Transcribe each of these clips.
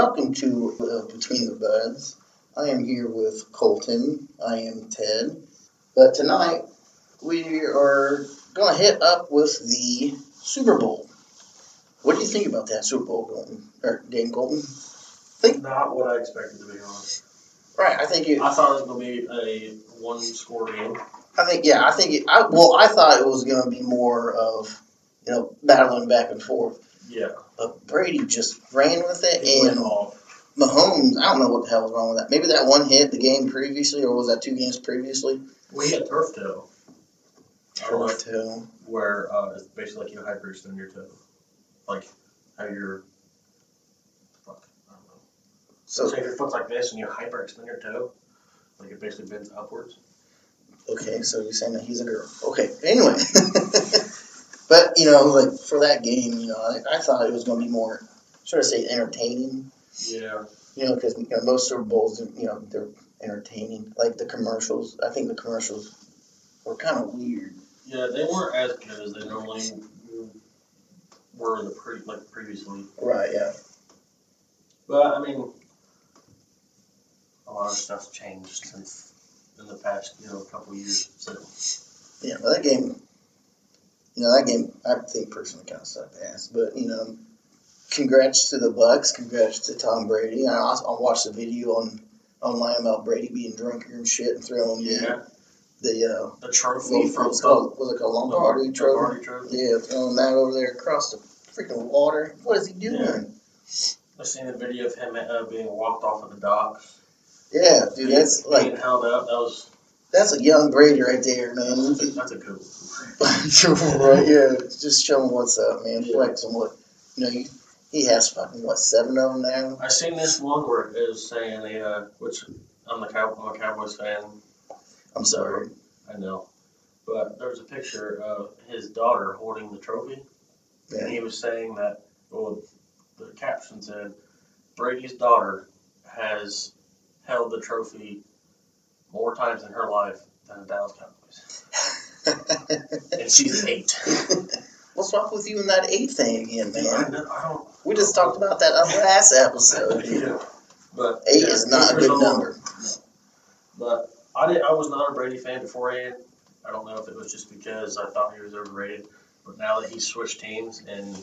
welcome to uh, Between the Buds. I am here with Colton. I am Ted. But tonight we are going to hit up with the Super Bowl. What do you think about that Super Bowl, Colton? Or Dan Colton? Think Not what I expected to be honest. Right. I think it. I thought it was going to be a one score game. I think yeah. I think it. I, well, I thought it was going to be more of you know battling back and forth. Yeah. But Brady just ran with it, went and. Mahomes. I don't know what the hell was wrong with that. Maybe that one hit the game previously, or was that two games previously? We had turf toe. Don't know where uh, it's basically like you hyperextend your toe. Like how your fuck, I don't know. So So if your foot's like this and you hyperextend your toe, like it basically bends upwards. okay, so you're saying that he's a girl. Okay. Anyway, but you know, like for that game, you know, I, I thought it was going to be more, sort of say, entertaining. Yeah. You know, because you know, most Super Bowls, you know, they're entertaining. Like the commercials, I think the commercials were kind of weird. Yeah, they weren't as good as they normally were in the pre like previously. Right. Yeah. But I mean, a lot of stuff's changed since in the past, you know, couple years. So Yeah, well, that game, you know, that game, I think personally kind of sucked ass. But you know, congrats to the Bucks, congrats to Tom Brady. I, I watched the video on online about Brady being drunk and shit and throwing yeah, the the uh, the trophy little, from what's it called, was it called Lombardi trophy? Lombardi trophy. Yeah, throwing that over there across the freaking water. What is he doing? Yeah. I seen a video of him uh, being walked off of the dock. Yeah, dude, that's being like held up. That was that's a young Brady right there, man. that's a, cool. right, yeah, just showing what's up, man. Yeah. Flexing what, you know, he, he has fucking what seven of them now. I seen this one where it was saying the uh, which I'm the cow I'm a Cowboys fan. I'm sorry. I know, but there was a picture of his daughter holding the trophy. Yeah. And he was saying that, well, the caption said, Brady's daughter has held the trophy more times in her life than the Dallas Cowboys. And she's eight. What's wrong with you in that eight thing again, man? don't- I don't. We just talked about that on the last episode. Yeah. But Eight yeah, is not a good lot. number. But I did. I was not a Brady fan beforehand. I don't know if it was just because I thought he was overrated. But now that he's switched teams and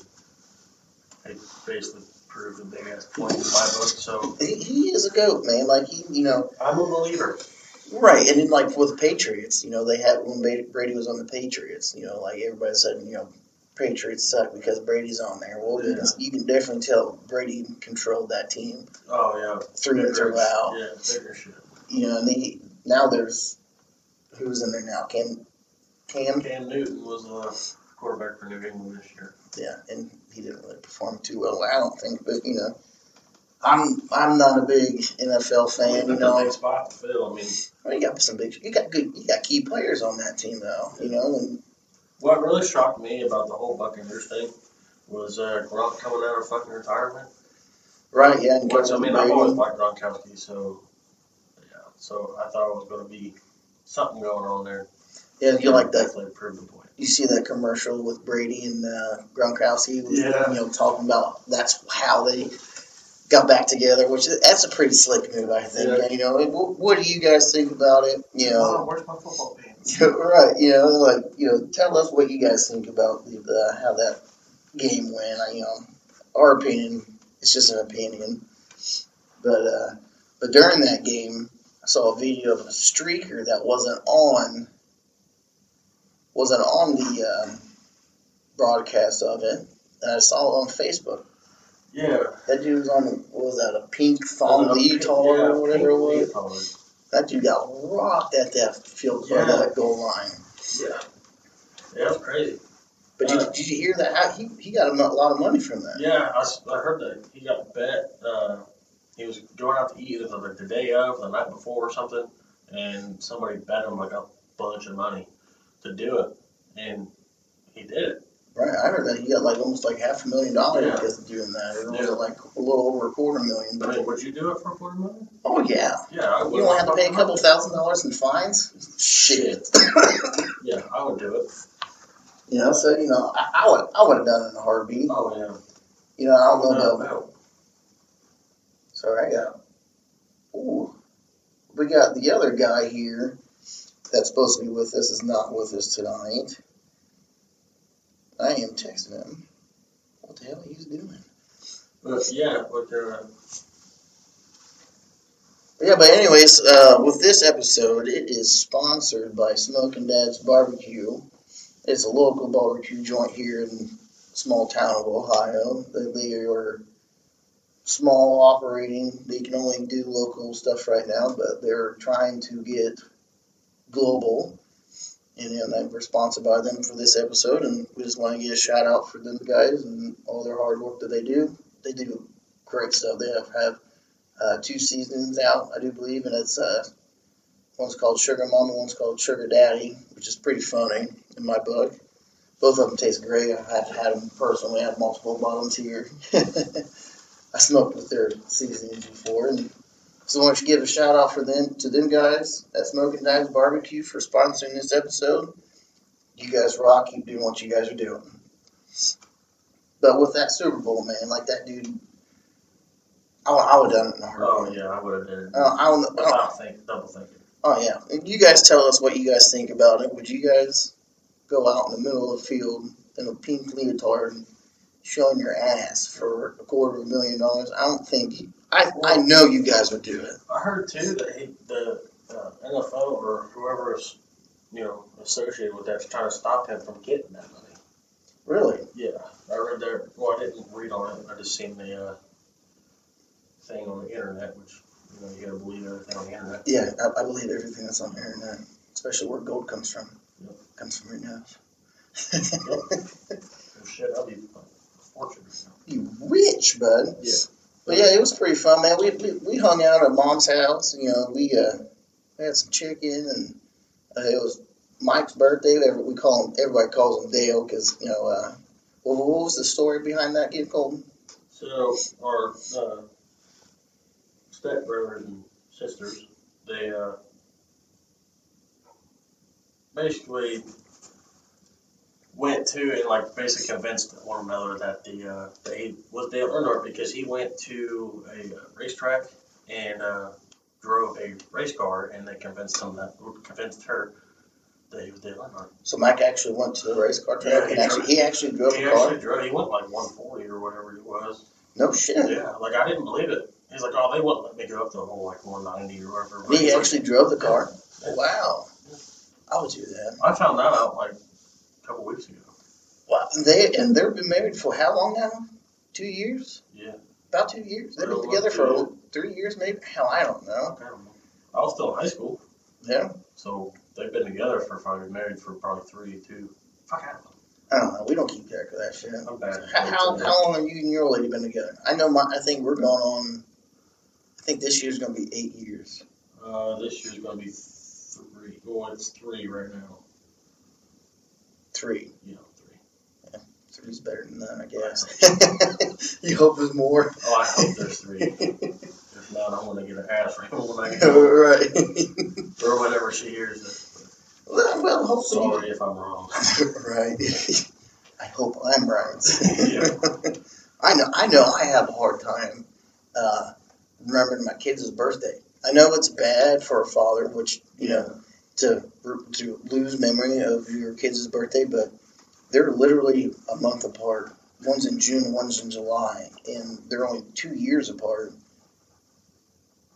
they basically proved a big ass point in my book, so He, he is a goat, man. Like he, you know, I'm a believer. Right? And then like with the Patriots, you know, they had when Brady was on the Patriots, you know, like everybody said, you know, Patriots suck because Brady's on there. Well, Yeah. you can definitely tell Brady controlled that team Oh yeah, through and throughout. Yeah, bigger shit. You know, and he now there's who's in there now? Cam, Cam, Cam Newton was a quarterback for New England this year. yeah, and he didn't really perform too well. I don't think, but you know, I'm I'm not a big NFL fan. You know, big spot to fill. I mean, Well, you got some big, you got good, you got key players on that team though. You know, and what really shocked me about the whole Buccaneers thing was uh, Gronk coming out of fucking retirement. right, yeah, and Which I mean, I've always liked Gronkowski, so yeah. So I thought it was going to be something going on there. yeah, you like that. Definitely proved the point. You see that commercial with Brady and uh, Gronkowski, was, Yeah. you know, talking about that's how they got back together, which is, that's a pretty slick move, I think. Yeah. You know, what, what do you guys think about it? You know, Oh, where's my football pants? right? You know, like you know, tell us what you guys think about the, the how that game went. I, you know, our opinion, it's just an opinion, but uh, but during that game, I saw a video of a streaker that wasn't on wasn't on the um, broadcast of it, and I saw it on Facebook. Yeah. That dude was on what was that a pink thong leotard yeah, or whatever it was. leotard. That dude got rocked at that field Yeah. that goal line. Yeah. Yeah, that's crazy. But did, Uh, did you hear that? He, he got a lot of money from that. Yeah, I, I heard that he got bet. Uh, he was going out to eat either like the day of, the night before, or something, and somebody bet him like a bunch of money to do it, and he did it. Right, I heard that he got like almost like half a million dollars Yeah. of doing that. Or was Yeah. it like a little over a quarter million? I But mean, would you do it for a quarter million? oh yeah, Yeah, I would. you don't have to pay a couple thousand dollars in fines. Shit. Yeah, I would do it. you know, so you know, I, I would I would have done it in a heartbeat. Oh yeah. You know, I don't know No, no. So I got, ooh, we got the other guy here that's supposed to be with us is not with us tonight. I am texting him. What the hell he's doing? But yeah, but uh, Yeah, but anyways, uh, with this episode, it is sponsored by Smoking Dad's Barbecue. It's a local barbecue joint here in small town of Ohio. They, they are small operating. They can only do local stuff right now, but they're trying to get global. And you know, we're sponsored by them for this episode, and we just want to get a shout out for them guys and all their hard work that they do. They do great stuff. They have, have uh, two seasons out, I do believe, and it's uh, one's called Sugar Mama, one's called Sugar Daddy, which is pretty funny in my book. Both of them taste great. I've had them personally. I have multiple bottles here. I smoked with their seasonings before, and so I want to give a shout out for them to them guys at Smoking Dives Barbecue for sponsoring this episode. You guys rock. Keep doing what you guys are doing. But with that Super Bowl, man, like that dude, I, would- I would have done it in a oh yeah, I would have done it Uh, I don't, I don't, think, double thinking. oh yeah, you guys tell us what you guys think about it. Would you guys go out in the middle of the field in a pink leotard, showing your ass for a quarter of a million dollars? I don't think. I I know you guys would do it. I heard too that he, the uh, NFL or whoever is, you know, associated with that's trying to stop him from getting that money. Really? Yeah, I read that. Well, I didn't read on it. I just seen the uh, thing on the internet, which you know you gotta believe everything on the internet. Yeah, I, I believe everything that's on the internet, especially where gold comes from. Yep. Comes from your nose. Oh, shit, I'll be. You rich, bud. Yeah. But yeah, it was pretty fun, man. We we, we hung out at mom's house. You know, we uh we had some chicken, and uh, it was Mike's birthday. We call him. Everybody calls him Dale because you know. Uh, well, what was the story behind that getting called? So our uh, step brothers and sisters, they uh, basically went to and like basically convinced one another that the uh, that he was Dale Earnhardt because he went to a uh, racetrack and uh, drove a race car and they convinced him that convinced her that he was Dale Earnhardt. So Mike actually went to the race car track Yeah, and he actually he actually drove He a car. actually drove. He went like 140 or whatever it was. No shit. Yeah, like I didn't believe it. He's like, oh, they wouldn't let me go up to the whole like 190 or whatever. But He he's like- actually drove the car. Yeah. Wow. I would do that. I found that out like a couple weeks ago. Wow. They and they've been married for how long now? Two years? Yeah. About two years. They've been together for three years, maybe. Hell, I don't know. I don't know. I was still in high school, Yeah. so they've been together for probably married for probably three, two. Fuck, I don't know. I don't know. We don't keep track of that shit. I'm bad. How, how, how long have you and your old lady been together? I know my. I think we're going on. I think this year's going to be eight years. Uh, this year's gonna be three. Well, it's three right now. Three. You know, three. Three's better than none, I guess. you hope there's more. Oh, I hope there's three. if not, I'm gonna get an ass ring when I get home. right. or whenever she hears it. well, well, hopefully. Sorry if I'm wrong. right. I hope I'm right. Yeah. I know. I know. I have a hard time uh, remembering my kids' birthday. I know it's bad for a father, which you know, to to lose memory of your kids' birthday, but they're literally a month apart. One's in June, one's in July, and they're only two years apart.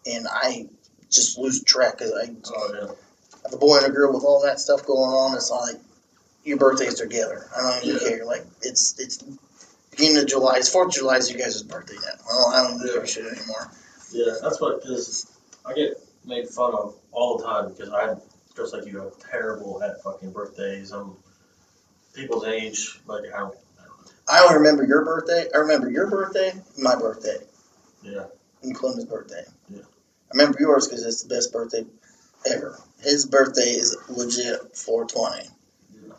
And I just lose track because I Oh yeah. have a boy and a girl with all that stuff going on. It's like your birthdays together. I don't even Yeah. care. Like it's it's beginning of July. It's Fourth of July is you guys' birthday now. Well, I don't even give a shit anymore. Yeah, that's what because I get made fun of all the time because I just like you, I'm terrible at fucking birthdays. I'm people's age, like I don't, I don't only remember your birthday. I remember your birthday, my birthday, Yeah, and Clinton's birthday. Yeah. I remember yours because it's the best birthday ever. His birthday is legit 420, yeah.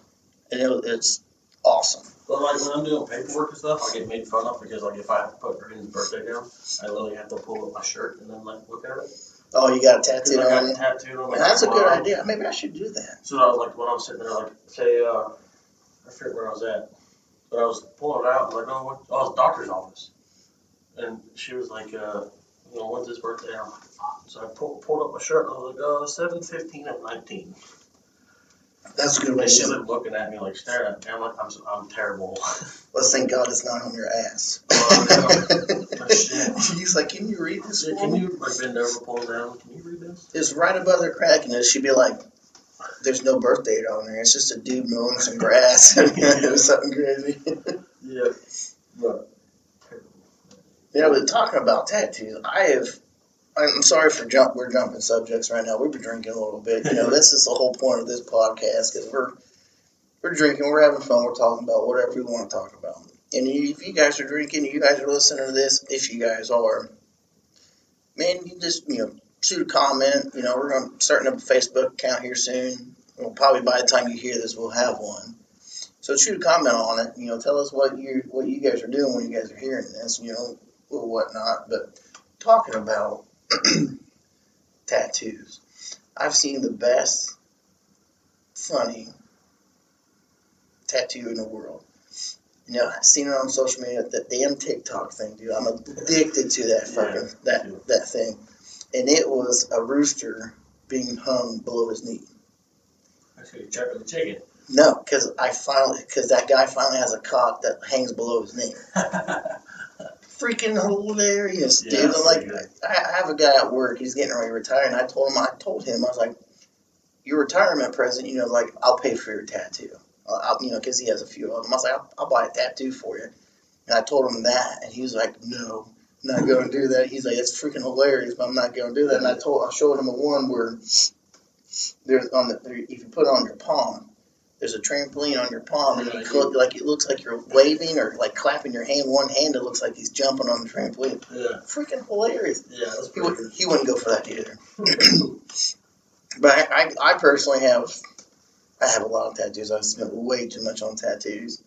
and it, it's awesome. But like when I'm doing paperwork and stuff, I get made fun of because like if I have to put Brandon's birthday down, I literally have to pull up my shirt and then like look at it. Oh, you got a tattoo I got on it tattooed on my That's a good arm. idea. Maybe I should do that. So I was like, when I was sitting there, like, say, uh, I forget where I was at, but I was pulling it out, like, oh, what? oh, it's doctor's office. And she was like, uh, you know, when's his birthday? I'm like, "Fuck." So I pulled, pulled up my shirt and I was like, oh, seven fifteen of nineteen. That's a good she's relationship. like looking at me like staring at me. I'm like, I'm, I'm terrible. Let's thank God it's not on your ass. Oh, no. Oh, shit. He's like, can you read this? For Can me?" you like bend over, pull down? Can you read this? It's right above their crack, and it should be like, there's no birth date on there. It's just a dude mowing some grass. it was something crazy. Yeah. Yeah, but talking about tattoos, I have. I'm sorry for jump. We're jumping subjects right now. We've been drinking a little bit. You know, this is the whole point of this podcast because we're we're drinking, we're having fun, we're talking about whatever we want to talk about. And if you guys are drinking, you guys are listening to this. If you guys are, man, you just you know shoot a comment. You know, we're going to starting up a Facebook account here soon. Well, probably by the time you hear this, we'll have one. So shoot a comment on it. You know, tell us what you what you guys are doing when you guys are hearing this. You know, or whatnot. But talking about tattoos, I've seen the best, funny tattoo in the world. You know, I've seen it on social media. That damn TikTok thing, dude. I'm addicted to that fucking that that thing. And it was a rooster being hung below his knee. Actually, check with the chicken. No, because I finally, because that guy finally has a cock that hangs below his knee. Freaking hilarious, dude. Yeah, I'm like. I, have a guy at work. He's getting ready to retire, and I told him, I told him, I was like, your retirement present, you know, like I'll pay for your tattoo. I'll, I'll, you know, because he has a few of them. I was like, I'll, I'll buy a tattoo for you. And I told him that, and he was like, No, I'm not going to do that. He's like, It's freaking hilarious, but I'm not going to do that. And I told, I showed him a one where there's on the if you put it on your palm, there's a trampoline on your palm, and you cl- like it looks like you're waving or like clapping your hand. One hand, it looks like he's jumping on the trampoline. Yeah, Freaking hilarious. yeah, He wouldn't, he wouldn't go for that either. but I, I, I personally have, I have a lot of tattoos. I've spent way too much on tattoos.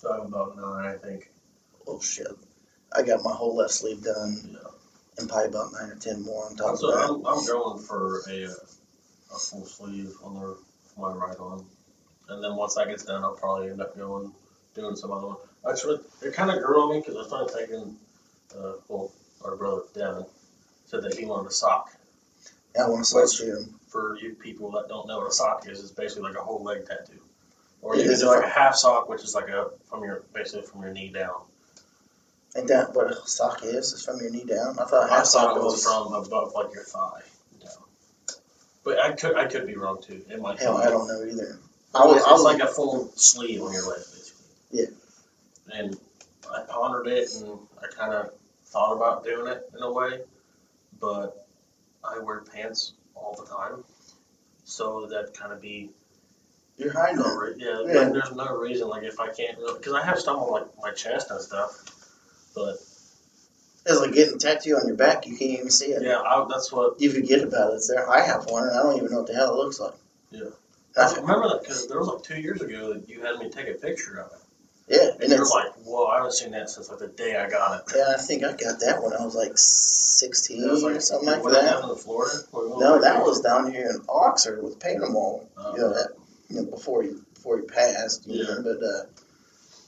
Talking about nine, I think. Oh shit. I got my whole left sleeve done Yeah. and probably about nine or ten more on top of So that. I'm, I'm going for a, uh, a full sleeve on the, my right arm. And then once that gets done, I'll probably end up going, doing some other one. Actually, it kind of grew on me because I started thinking, uh, well, our brother Devin said that he wanted a sock. I want to switch to For you people that don't know what a sock is, it's basically like a whole leg tattoo. Or you can do like a half sock, which is like a, from your, basically from your knee down. Ain't that what a sock is? It's from your knee down. I thought a half sock was from above like your thigh. But I could, I could be wrong too. It might be. Hell, I don't know either. I was, was, I it's was like a full sleeve on your leg, basically. Yeah. And I pondered it, and I kind of thought about doing it in a way, but I wear pants all the time, so that kind of be you're hiding no it. yeah, Yeah. there- There's no reason like if I can't really because I have stuff on like my chest and stuff, but It's like getting a tattoo on your back. You can't even see it. yeah, I, that's what. You forget about it. It's there. I have one, and I don't even know what the hell it looks like. Yeah. I remember that because there was like two years ago that you had me take a picture of it, yeah, and and you're like, "Whoa, I haven't seen that since like the day I got it." Yeah, I think I got that when I was like 16 It was or something like that. in Florida? No, that was down here in Oxford with Panama. Oh, You know that, you know, before he before he passed. You Yeah. know, but uh,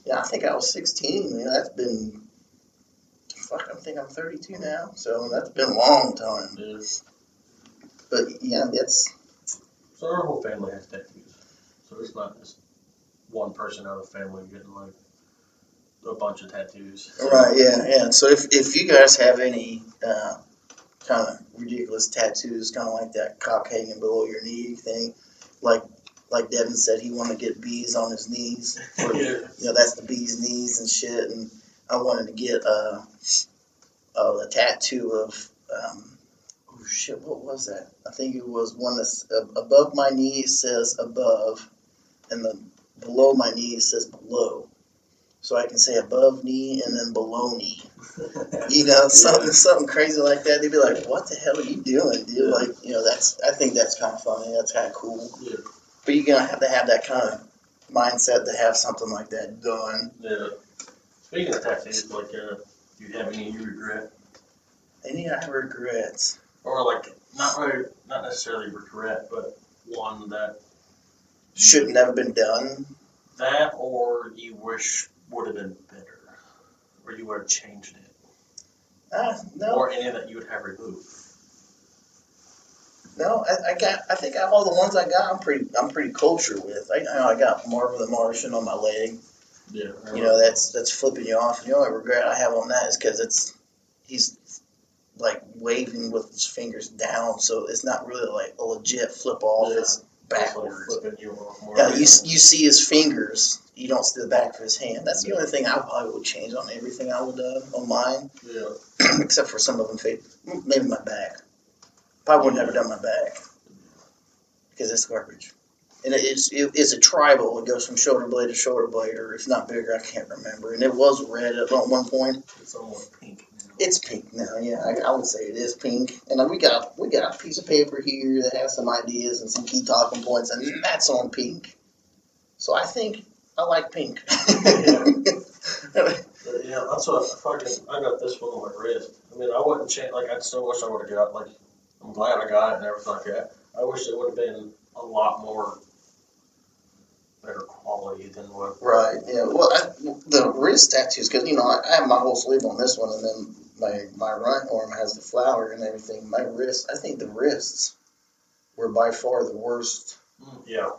yeah, I think I was 16. You know, that's been fuck. I think I'm 32 now, so that's been a long time. Yeah. But yeah, that's So our whole family has tattoos. So it's not just one person out of the family getting like a bunch of tattoos. right. Yeah, yeah. So if if you guys have any uh, kind of ridiculous tattoos, kind of like that cock hanging below your knee thing, like like Devin said, he wanted to get bees on his knees. Or, yeah. you know, that's the bee's knees and shit. And I wanted to get uh, uh, a tattoo of, um, oh shit, what was that? I think it was one that's uh, above my knee says above, and the below my knee says below. So I can say above knee and then below knee. You know, something something crazy like that. They'd be like, "What the hell are you doing, dude?" Yeah. Like, you know, that's I think that's kind of funny. That's kind of cool. Yeah. But you're gonna have to have that kind of mindset to have something like that done. Yeah. Speaking of tattoos, like, uh, do you have any you regret, Any I regrets? or like not really, not necessarily regret, but one that Should never have been done. that or you wish would have been better, or you would have changed it. Ah, no, or any that you would have removed? no, I, I got, I think all the ones I got, I'm pretty, I'm pretty kosher with. I know I got Marvin the Martian on my leg. Yeah. You know, that's that's flipping you off. The only regret I have on that is because it's he's like waving with his fingers down, so it's not really like a legit flip off. Yeah. It's That's like you off more. Yeah, you, you see his fingers. You don't see the back of his hand. That's the only thing I probably would change on everything I would uh, on mine, Yeah. except for some of them. Fade. Maybe my back. Probably would never done my back because it's garbage. And it is it is a tribal. It goes from shoulder blade to shoulder blade, or if not bigger, I can't remember. And it was red at one point. It's almost pink. now. It's pink now, yeah. I, I would say it is pink. And we got we got a piece of paper here that has some ideas and some key talking points, and that's on pink. So I think I like pink. But, yeah, that's what I fucking, I got this one on my wrist. I mean, I wouldn't change, like, I still wish I would've got, like, I'm glad I got it and everything like that. I wish it would've been a lot more better quality than what, right. Yeah. Well, I, the wrist tattoos, because you know I, I have my whole sleeve on this one, and then my my right arm has the flower and everything. My wrist, I think the wrists were by far the worst mm, yeah,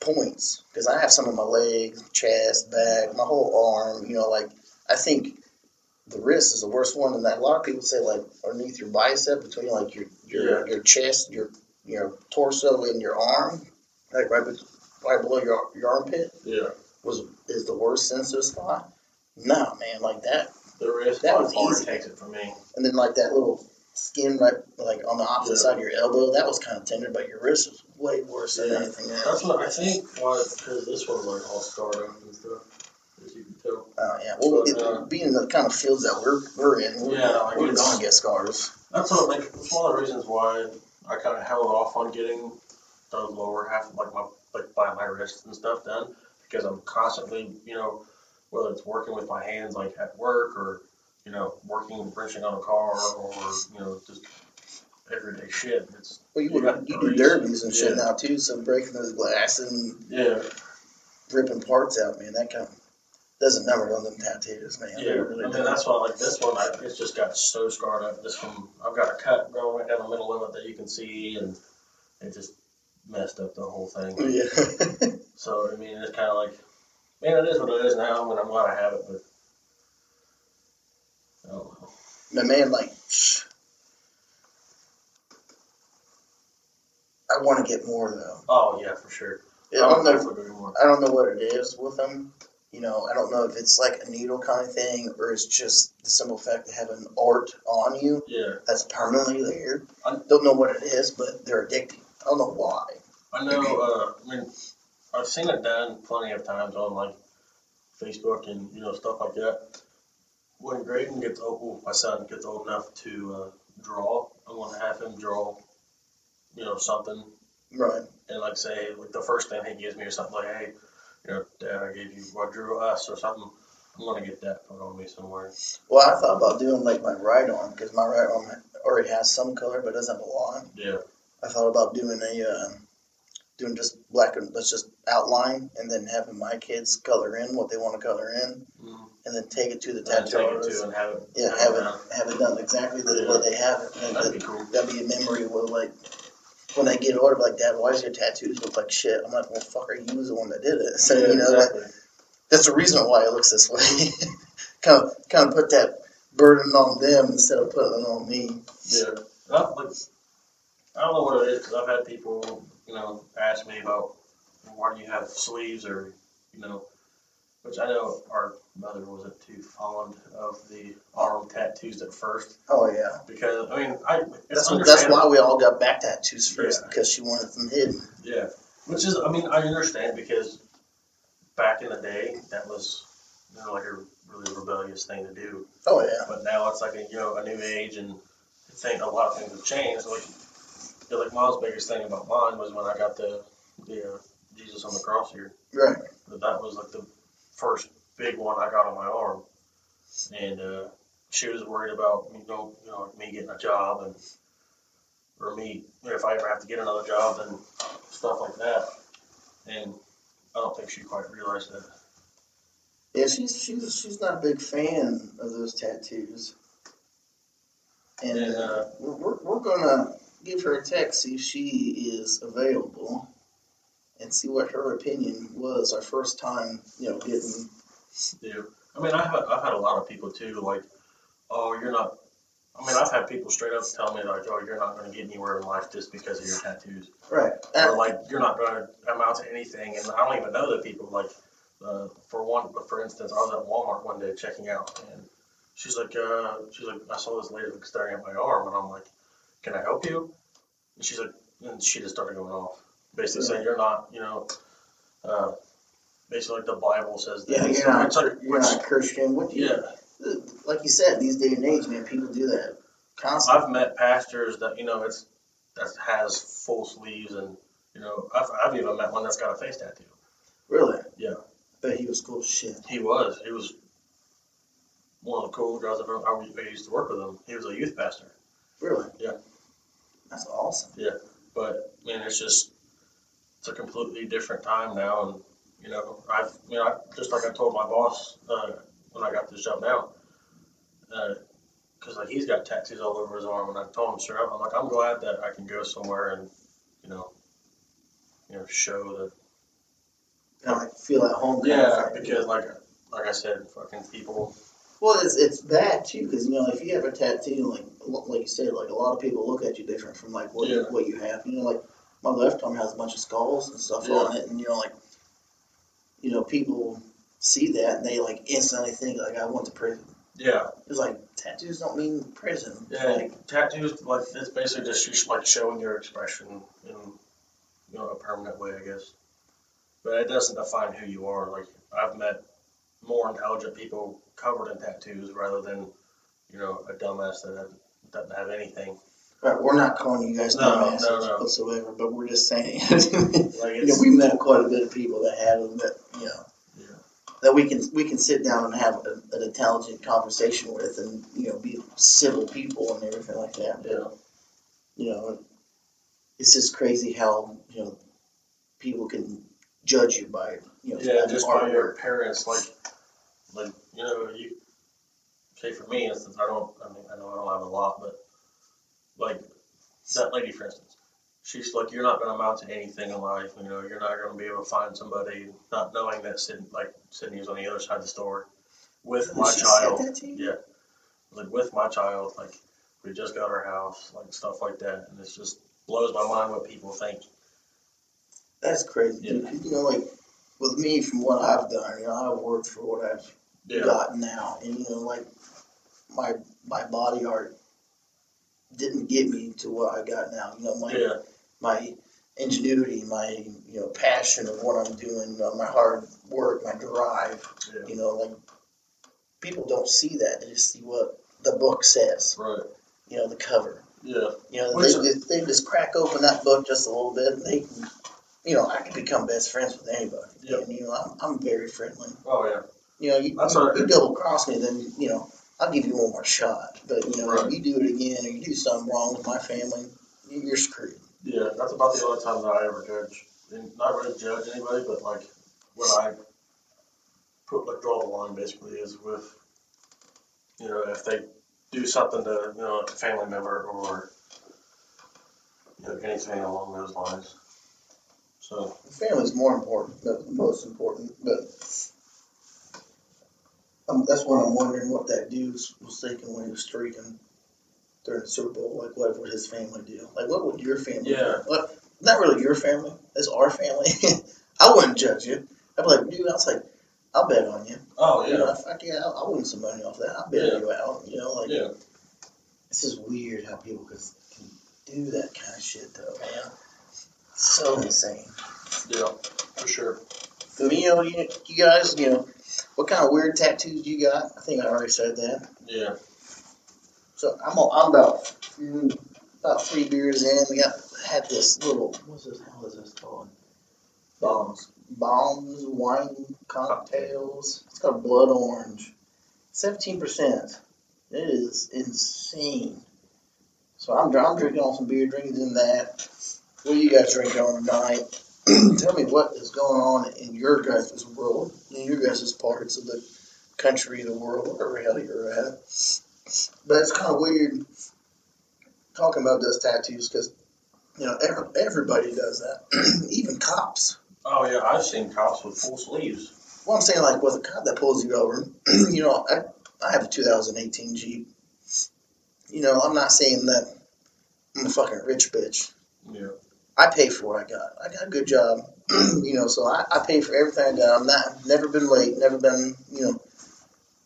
points because I have some on my leg, chest, back, my whole arm. You know, like I think the wrist is the worst one, and that a lot of people say like underneath your bicep, between like your your your chest, your your torso, and your arm, like right, right below your your armpit, yeah. was is the worst sensitive spot. No, man, like that, The wrist That was easy. takes it for me. and then like that little skin right like on the opposite Yeah. side of your elbow, that was kind of tender, but your wrist was way worse than anything else. That's what I think, why, cause this one's like all scarred up and stuff, as you can tell. Oh yeah, well, But, it, uh, being the kind of fields that we're we're in, we're, Yeah, like we're gonna get scars. That's what like one of the reasons why I kind of held off on getting the lower half, like my like by my wrists and stuff done, because I'm constantly, you know, whether it's working with my hands like at work or you know working wrenching on a car or you know just everyday shit. It's Well, you, You got you do derbies and shit Yeah. now too, so breaking those glass and yeah, ripping parts out, man, that kind of doesn't number on them tattoos, man. yeah. Really I mean that's why like this one, I, it's just got so scarred up. This one, I've got a cut going right down the middle of it that you can see, and it just messed up the whole thing. yeah. So I mean, it's kind of like, man, it is what it is now. and I'm glad I have it, but I don't know. but man, like, I want to get more though. Oh yeah, for sure. Yeah, I don't know. definitely doing more. I don't know what it is with them. You know, I don't know if it's like a needle kind of thing or it's just the simple fact of having art on you Yeah, that's permanently there. I- don't know what it is, but they're addicting. I don't know why. I know. Uh, I mean, I've seen it done plenty of times on like Facebook and you know stuff like that. When Graydon gets old, my son gets old enough to uh, draw. I'm gonna have him draw, you know, something Right. and like say like the first thing he gives me or something like, hey, you know, Dad, I gave you, I drew us or something. I'm gonna get that put on me somewhere. Well, I thought about doing like my right arm because my right arm already has some color, but doesn't belong. Yeah, I thought about doing a, uh, doing just black and let's just outline and then having my kids color in what they want to color in, Mhm. and then take it to the tattoo artist. and have it. Yeah, have it have it done exactly the Yeah. way they have it. And That'd that, be cool. that'd be a memory of like when they get older, like, Dad, why does your tattoos look like shit? I'm like, well, fucker, you was the one that did it. So Yeah, you know, like, that's the reason why it looks this way. kind of kind of put that burden on them instead of putting it on me. Yeah, I, like, I don't know what it is because I've had people, you know, ask me about why do you have sleeves or, you know, which I know our mother wasn't too fond of the arm tattoos at first Oh yeah, because I mean I that's that's why we all got back tattoos first Yeah. because she wanted them hidden. Yeah, which is I mean I understand because back in the day that was you know like a really rebellious thing to do. Oh yeah, But now it's like a you know a new age, and I think a lot of things have changed. Like, yeah, like Miles' biggest thing about mine was when I got the the uh, Jesus on the cross here. right. But that was like the first big one I got on my arm, and uh, she was worried about you know you know me getting a job and or me if I ever have to get another job and stuff like that. And I don't think she quite realized that. Yeah, she's she's she's not a big fan of those tattoos. And And, uh, we're, we're, we're gonna give her a text, see if she is available, and see what her opinion was our first time, you know, getting. Yeah, I mean, I've had, I've had a lot of people too, like, oh, you're not. I mean, I've had people straight up tell me like, oh, you're not going to get anywhere in life just because of your tattoos, Right. or like you're not going to amount to anything. And I don't even know the people. Like, uh, for one, but for instance, I was at Walmart one day checking out, and she's like, uh, she's like, I saw this lady like staring at my arm, and I'm like, can I help you? She's like, and she just started going off, basically saying you're not, you know, uh, basically like the Bible says. Yeah, this. you're not. Like, You're which- not Christian. What do you? yeah. Like you said, these day and age, man, people do that constantly. I've met pastors that you know it's that has full sleeves, and you know I've I've even met one that's got a face tattoo. really? Yeah. Bet he was cool as shit. He was he was one of the cool guys I've ever. I used to work with him. He was a youth pastor, Really? Yeah. That's awesome. Yeah, but man, it's just it's a completely different time now, and you know I've you know I, just like I told my boss uh, when I got this job now. Because like he's got tattoos all over his arm, and I told him up, I'm like, I'm glad that I can go somewhere and, you know, you know, show that Kind of like feel at home. Yeah, because like like I said, fucking people. Well, it's it's bad too because you know if you have a tattoo, like like you said, like a lot of people look at you different from like what you, Yeah. what you have. You know, like my left arm has a bunch of skulls and stuff Yeah. on it, and you know, like you know, people see that and they like instantly think like I went to prison. Yeah, It's like tattoos don't mean prison. yeah. Like, tattoos like it's basically just you like showing your expression in you know a permanent way, I guess. But it doesn't define who you are. Like I've met more intelligent people covered in tattoos rather than you know a dumbass that have, doesn't have anything. right, we're not calling you guys No, dumbasses no, no. whatsoever, but we're just saying. Like you know, we met quite a bit of people that had them that you know Yeah. that we can we can sit down and have a, an intelligent conversation with, and you know, be civil people and everything like that. But yeah, you know, it's just crazy how you know people can judge you by you know yeah. Just by your appearance, like like you know you say for me instance, I don't. I mean, I know I don't have a lot, but like that lady, for instance, she's like, you're not going to amount to anything in life. You know, you're not going to be able to find somebody not knowing that Sid, like Sydney's on the other side of the store with my She child. that to you? Yeah, like with my child, like we just got our house, like stuff like that, and it just blows my mind what people think. That's crazy, dude. You know, like with me, from what I've done, you know, I've worked for what I've Yeah, gotten now, and you know, like my my body art didn't get me to what I got now. You know, my yeah, my ingenuity, my you know passion of what I'm doing, uh, my hard work, my drive. yeah, You know, like people don't see that; they just see what the book says. right, You know, the cover. yeah, You know, Which- they, just, they just crack open that book just a little bit, and they can, you know, I can become best friends with anybody. Yeah. And you know, I'm I'm very friendly. oh yeah, You know, you, you, you double cross me, then you know I'll give you one more shot. But you know, Right. if you do it again or you do something wrong with my family, you- you're screwed. yeah. That's about the only time that I ever judge, and not really judge anybody, but like when I put like draw the line basically is with you know if they do something to you know a family member or you know anything along those lines. So Family's more important, but most important. But um, that's what I'm wondering what that dude was thinking when he was streaking during the Super Bowl. Like, what would his family do? Like, what would your family Yeah. do? Well, not really your family. It's our family. I wouldn't judge you. I'd be like, dude, I was like, I'll bet on you. oh You know, yeah, fuck yeah, I'll, I'll win some money off that. I'll bet Yeah. you out. You know, like, yeah, it's just weird how people can, can do that kind of shit, though, man. So insane. yeah, for sure. You know, you, you guys, you know, what kind of weird tattoos you got? I think I already said that. Yeah, So I'm a- I'm about mm, about three beers in. We got had this little what's this? How is this called? bombs. Bombs wine cocktails. It's called blood orange. Seventeen percent. It is insane. So I'm, I'm drinking on some beer, drinking in that. What are you guys drinking on tonight? Tell me what is going on in your guys' world, in your guys' parts of the country, the world, wherever hell you're at. But it's kind of weird talking about those tattoos because you know every, everybody does that, even cops. Oh yeah, I've seen cops with full sleeves. Well, I'm saying like with a cop that pulls you over, you know, I I have a 2018 Jeep. You know, I'm not saying that I'm a fucking rich bitch. Yeah. I pay for what I got. I got a good job, you know, so I, I pay for everything I got. I'm not never been late, never been, you know,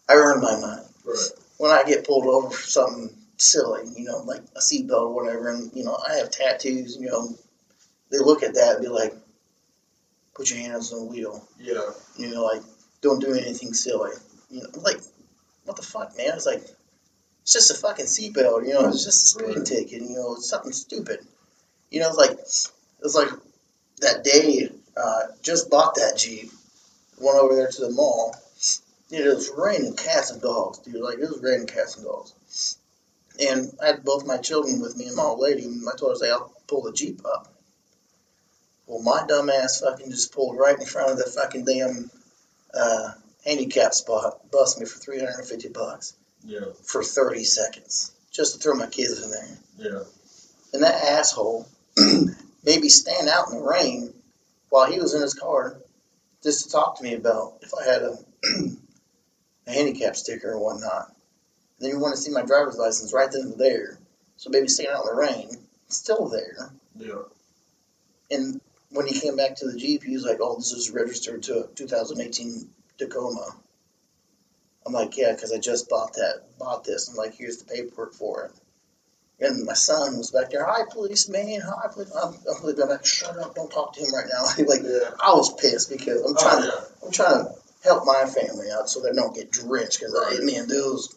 I earn my money. Right. When I get pulled over for something silly, you know, like a seatbelt or whatever, and you know, I have tattoos, you know, they look at that and be like, put your hands on the wheel, Yeah. you know, like don't do anything silly, you know, like what the fuck, man? It's like it's just a fucking seatbelt, you know, it's just a speeding Right. ticket, you know, it's something stupid, you know, it's like it's like that day, uh, just bought that Jeep, went over there to the mall. Dude, it was raining cats and dogs, dude. Like it was raining cats and dogs. And I had both my children with me and my old lady, and I told her, say, I'll pull the Jeep up. Well, my dumb ass fucking just pulled right in front of the fucking damn uh, handicap spot, bust me for 350 bucks Yeah. for 30 seconds just to throw my kids in there. Yeah. And that asshole made me stand out in the rain while he was in his car just to talk to me about if I had a, a handicap sticker or whatnot. And then he wanted to see my driver's license right then and there. So maybe standing out in the rain, still there. Yeah. And when he came back to the Jeep, he was like, "Oh, this is registered to a 2018 Tacoma." I'm like, "Yeah, because I just bought that, bought this." I'm like, "Here's the paperwork for it." And my son was back there, "Hi, policeman. Hi, police." I'm, I'm like, "Shut up! Don't talk to him right now." like, Yeah. I was pissed because I'm oh, trying Oh, to. I'm trying to help my family out so they don't get drenched. Because Right. Man, those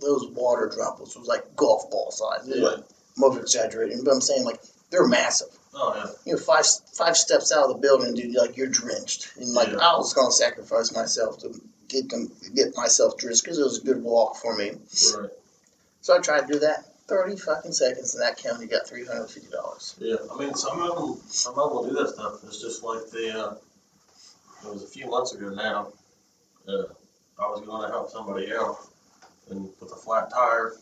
those water droplets was like golf ball size. Yeah. like, I'm over exaggerating, but I'm saying like they're massive Oh yeah. you know, five five steps out of the building, dude, like you're drenched. And like Yeah. I was gonna sacrifice myself to get them get myself drenched because it was a good walk for me. Right. So I tried to do that. Thirty fucking seconds, and that county got three hundred fifty dollars. Yeah. I mean, some of them, some of them will do that stuff. It's just like the. Uh, it was a few months ago now. Uh, I was going to help somebody out, and with a flat tire,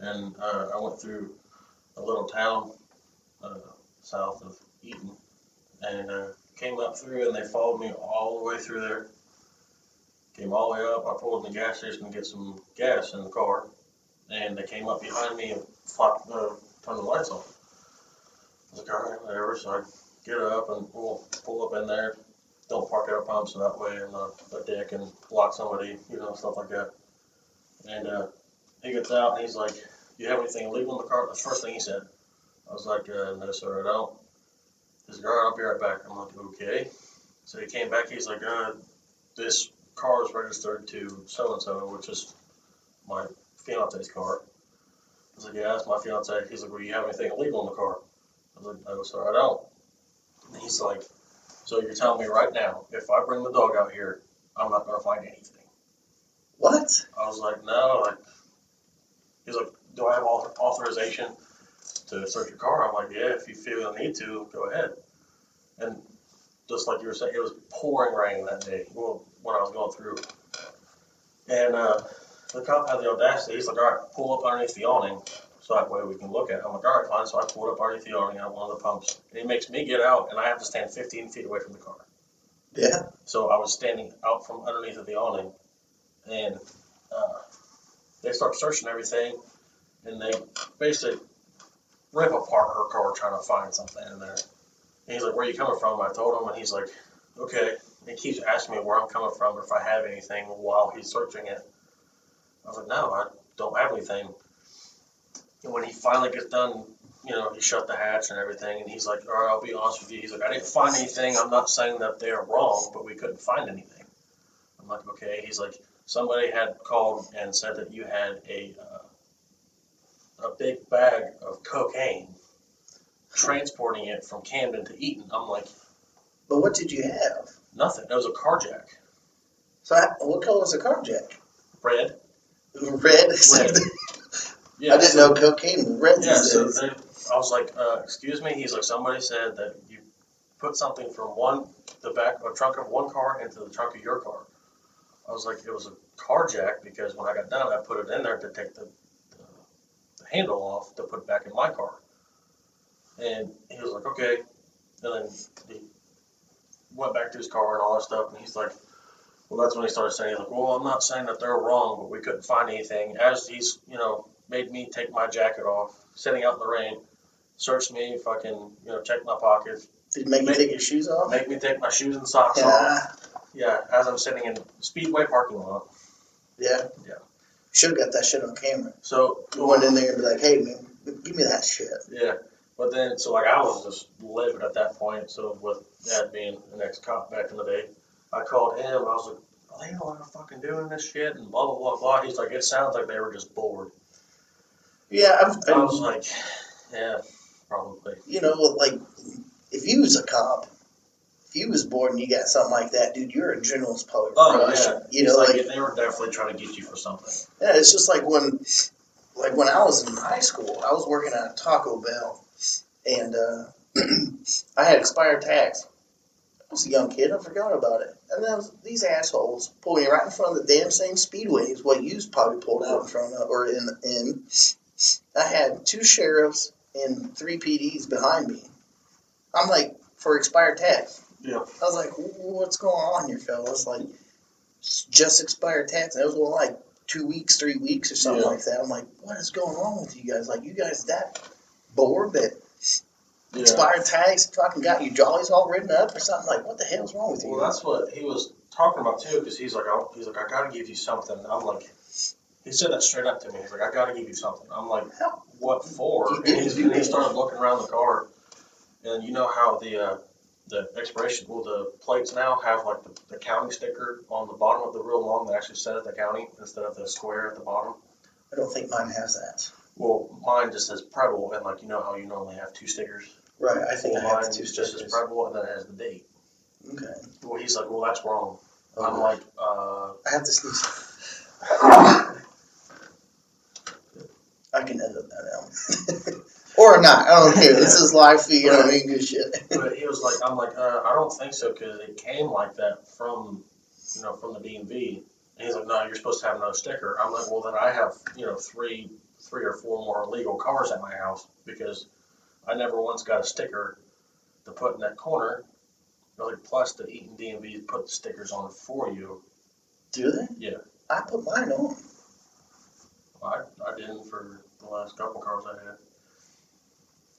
and uh, I went through a little town uh, south of Eaton, and uh, came up through, and they followed me all the way through there. Came all the way up. I pulled in the gas station to get some gas in the car, and they came up behind me and flopped, uh, turned the lights on. I was like, all right, whatever. So I get up and we'll pull up in there. Don't park our pumps so that way in the, the deck and block somebody, you know, stuff like that. And uh, he gets out and he's like, "Do you have anything illegal in the car?" The first thing he said. I was like, uh, "No, sir, I don't." He's like, "All right, I'll be right back." I'm like, "Okay." So he came back. He's like, uh, "This car is registered to so and so, which is my fiance's car." I was like, "Yeah, that's my fiance." He's like, "Well, you have anything illegal in the car?" I was like, "No, sir, I don't." And he's like, "So you're telling me right now, if I bring the dog out here, I'm not gonna find anything?" What? I was like, no, like, he's like, do I have author- authorization to search your car? I'm like, yeah, if you feel the need to, go ahead. And just like you were saying, it was pouring rain that day well, when I was going through. And uh, the cop had the audacity. He's like, all right, pull up underneath the awning so that way we can look at it. I'm like, all right, fine. So I pulled up underneath the awning on one of the pumps. And he makes me get out, and I have to stand 15 feet away from the car. Yeah. So I was standing out from underneath of the awning, and uh, they start searching everything, and they basically rip apart her car trying to find something in there. And he's like, "Where are you coming from?" I told him, and he's like, "Okay." And he keeps asking me where I'm coming from or if I have anything while he's searching it. I was like, "No, I don't have anything." And when he finally gets done, you know, he shut the hatch and everything, and he's like, "All right, I'll be honest with you." He's like, "I didn't find anything. I'm not saying that they're wrong, but we couldn't find anything." I'm like, "Okay." He's like, "Somebody had called and said that you had a uh, a big bag of cocaine, transporting it from Camden to Eaton." I'm like, But what did you have? "Nothing. It was a car jack, So I, what color was the car jack? Red." Red. Yeah, I didn't so- know cocaine was red Yeah, these so days. they, I was like, uh, excuse me. He's like, somebody said that you put something from one, the back, a trunk of one car into the trunk of your car. I was like, it was a car jack because when I got done, I put it in there to take the, the, the handle off to put it back in my car. And he was like, okay. And then he went back to his car and all that stuff. And he's like, well, that's when he started saying, like, well, I'm not saying that they're wrong, but we couldn't find anything. As he's, you know, made me take my jacket off, sitting out in the rain, searched me, fucking, you know, checked my pockets, Did it make you take your shoes off? make me take my shoes and socks off. Yeah. Yeah, as I'm sitting in Speedway parking lot. Yeah. Yeah. Should have got that shit on camera. So You went in there and be like, hey man, give me that shit. Yeah, but then so like I was just livid at that point. So with Dad being an ex cop back in the day, I called him. And I was like, "Are they all fucking doing this shit?" And blah blah blah blah. He's like, "It sounds like they were just bored." Yeah, I've, I was like, "Yeah, probably." you know, like if you was a cop, if you was bored and you got something like that, dude, your adrenaline's probably Oh rushing. yeah, You know, like, like they were definitely trying to get you for something. yeah, it's just like when, like when I was in high school, I was working at Taco Bell, and uh, I had expired tags. I was a young kid, I forgot about it, and then these assholes pulled me right in front of the damn same speedway speedways what you probably pulled out in front of or in in. I had two sheriffs and three PDs behind me. I'm like, for expired tags. Yeah. I was like, what's going on here, fellas? Like, just expired tags. And it was only like two weeks, three weeks or something Yeah. like that. I'm like, what is going on with you guys? Like, you guys that bored that Yeah. expired tags fucking got your jollies all written up or something? Like, what the hell's wrong with you? Well, that's what he was talking about too, because he's like, I, he's like, I gotta give you something. I'm like, he said that straight up to me. He's like, I gotta give you something. I'm like, what for? And, he's, and he started looking around the car, and you know how the uh, the expiration, well, the plates now have like the, the county sticker on the bottom of the real long that actually says the county instead of the square at the bottom. I don't think mine has that. Well, mine just says Preble, and like you know how you normally have two stickers. Right, I think well, I have mine the just says stickers. Preble, and then it has the date. Okay. Well, he's like, well, that's wrong. I'm Okay. like, uh, I have to sneeze. I can edit that out. or not. I don't care. This is live feed. I don't mean good shit. But he was like, I'm like, uh, I don't think so because it came like that from, you know, from the DMV. And he's like, no, you're supposed to have no sticker. I'm like, well, then I have, you know, three, three or four more legal cars at my house because I never once got a sticker to put in that corner. Really, plus the Eaton DMV put the stickers on for you. Do they? Yeah. I put mine on. I, I didn't for the last couple cars I had.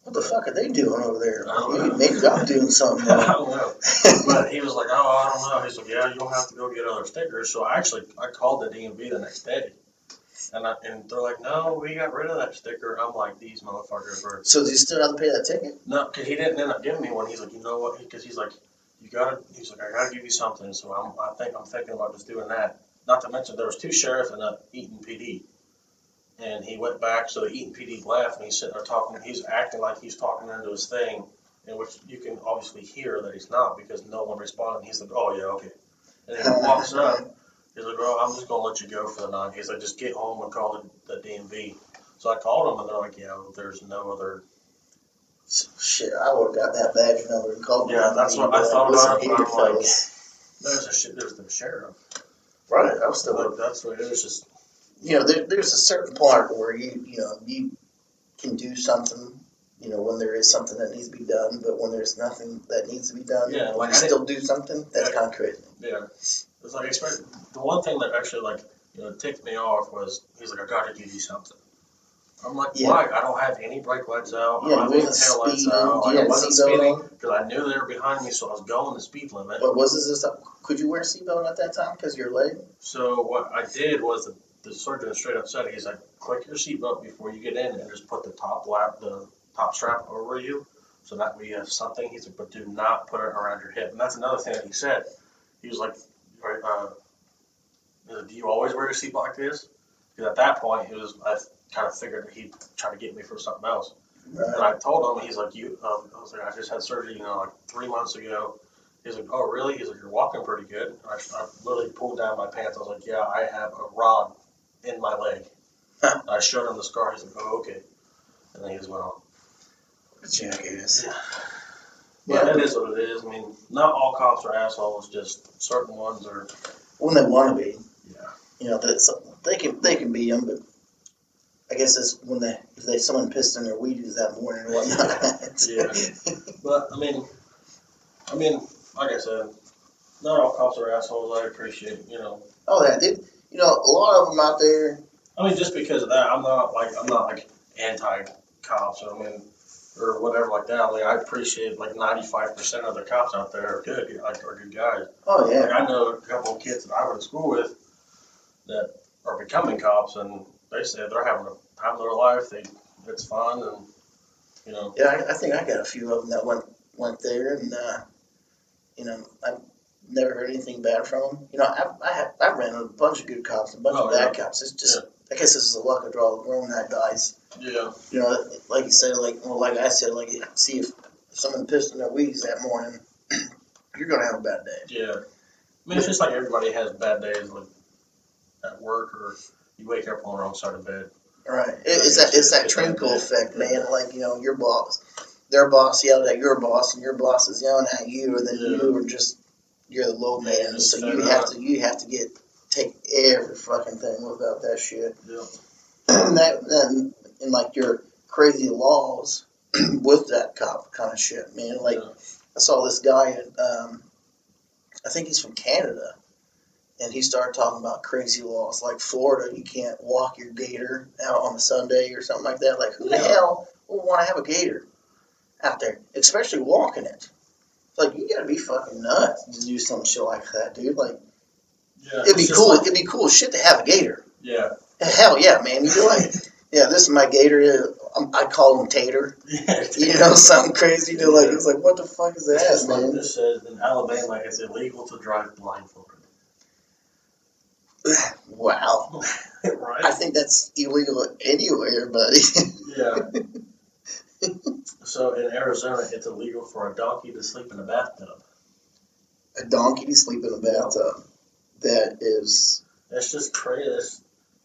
What the fuck are they doing over there? I don't know. Maybe, maybe I'm doing something. I don't know. But he was like, oh, I don't know. He's like, yeah, you'll have to go get other stickers. So I actually, I called the DMV the next day. And I, and they're like, no, we got rid of that sticker. I'm like, these motherfuckers are, so do you still have to pay that ticket? no, cause he didn't end up giving me one. He's like, you know what? Cause he's like, you gotta, he's like, I gotta give you something. So I'm, I think I'm thinking about just doing that. Not to mention there was two sheriffs and a Eaton PD. And he went back, so the Eaton PD left and he's sitting there talking, he's acting like he's talking into his thing. In which you can obviously hear that he's not because no one responded. He's like, oh yeah, okay. And then he walks up, He's like, well, I'm just gonna let you go for the night. He's like, just get home and call the, the DMV. So I called them and they're like, yeah, there's no other. Shit, I would have got that badge number and called. Yeah, that's what I thought about it, I'm like- There's a shit. There's the sheriff. Right, I was still Like that's what it was. Just you know, there, there's a certain point where you, you know, you can do something, you know, when there is something that needs to be done, but when there's nothing that needs to be done, Yeah, like you I still do something, that's Yeah. kind of crazy. yeah. It's like the one thing that actually like you know ticked me off was he's like, I gotta give you something. I'm like, Yeah. why? I don't have any brake lights out. I Yeah, don't have any tail lights out. Like, I wasn't speeding because I knew they were behind me, so I was going the speed limit. But was this a, could you wear a seatbelt at that time because you're late? So what I did was the, the surgeon straight up said, he's like, click your seatbelt before you get in and just put the top lap, the top strap over you. So that way you have something. He's like, but do not put it around your hip. And that's another thing that he said. He was like, right, uh, he do you always wear your seatbelt like this? Because at that point, it was, I kind of figured that he'd try to get me for something else. And I told him, he's like, you, um, I was like, I just had surgery, you know, like three months ago. He's like, oh, really? He's like, you're walking pretty good. I, I literally pulled down my pants. I was like, yeah, I have a rod in my leg. I showed him the scar. He's like, oh, okay. And then he just went on. Jackass. But Yeah. it is what it is. I mean, not all cops are assholes. Just certain ones are. When they want to be, Yeah. you know, that's they can they can be them, but I guess it's when they if they someone pissed in their weed eaters that morning or whatnot. Yeah. But I mean, I mean, like I said, not all cops are assholes. I appreciate, you know. oh yeah, dude. You know, a lot of them out there. I mean, just because of that, I'm not like I'm not like anti cops. I mean, or whatever like that. I mean, I appreciate like 95 percent of the cops out there are good, like are good guys. Oh yeah. Like. I know a couple of kids that I went to school with that are becoming cops, and they say they're having a time of their life. They it's fun, and you know, Yeah, I, I think I got a few of them that went went there, and uh, you know, I've never heard anything bad from them. You know, I I have I ran a bunch of good cops, a bunch Oh, of bad cops. It's just I guess this is a luck of draw. The rolling that dies. yeah, You know, like you said, like well, like I said, like see if someone pissed in their weeds that morning, you're gonna have a bad day. yeah. I mean, it's just like everybody has bad days, like at work, or you wake up on the wrong side of bed. Right. It, it's that it's that trickle effect, man. Like you know, your boss, their boss yelled at your boss, and your boss is yelling at you, and then Yeah. you are just you're the low man, just so you have to you have to get take every fucking thing without that shit. Yeah. and that and, and like your crazy laws with that cop kind of shit, man. Like Yeah. I saw this guy, um, I think he's from Canada, and he started talking about crazy laws like Florida, you can't walk your gator out on a Sunday or something like that. Like who the hell would want to have a gator out there, especially walking it? Like you gotta be fucking nuts to do some shit like that, dude. Like Yeah, it'd be cool. like- it'd be cool shit to have a gator. yeah, Hell yeah, man. You'd be like, yeah, this is my gator. I call him Tater. yeah. You know, something crazy. To like, it's like, what the fuck is that, man? this says in Alabama, it's illegal to drive blindfolded. Wow. Right? I think that's illegal anywhere, buddy. Yeah. so in Arizona, it's illegal for a donkey to sleep in a bathtub. a donkey to sleep in a bathtub. That is That's just crazy. That's,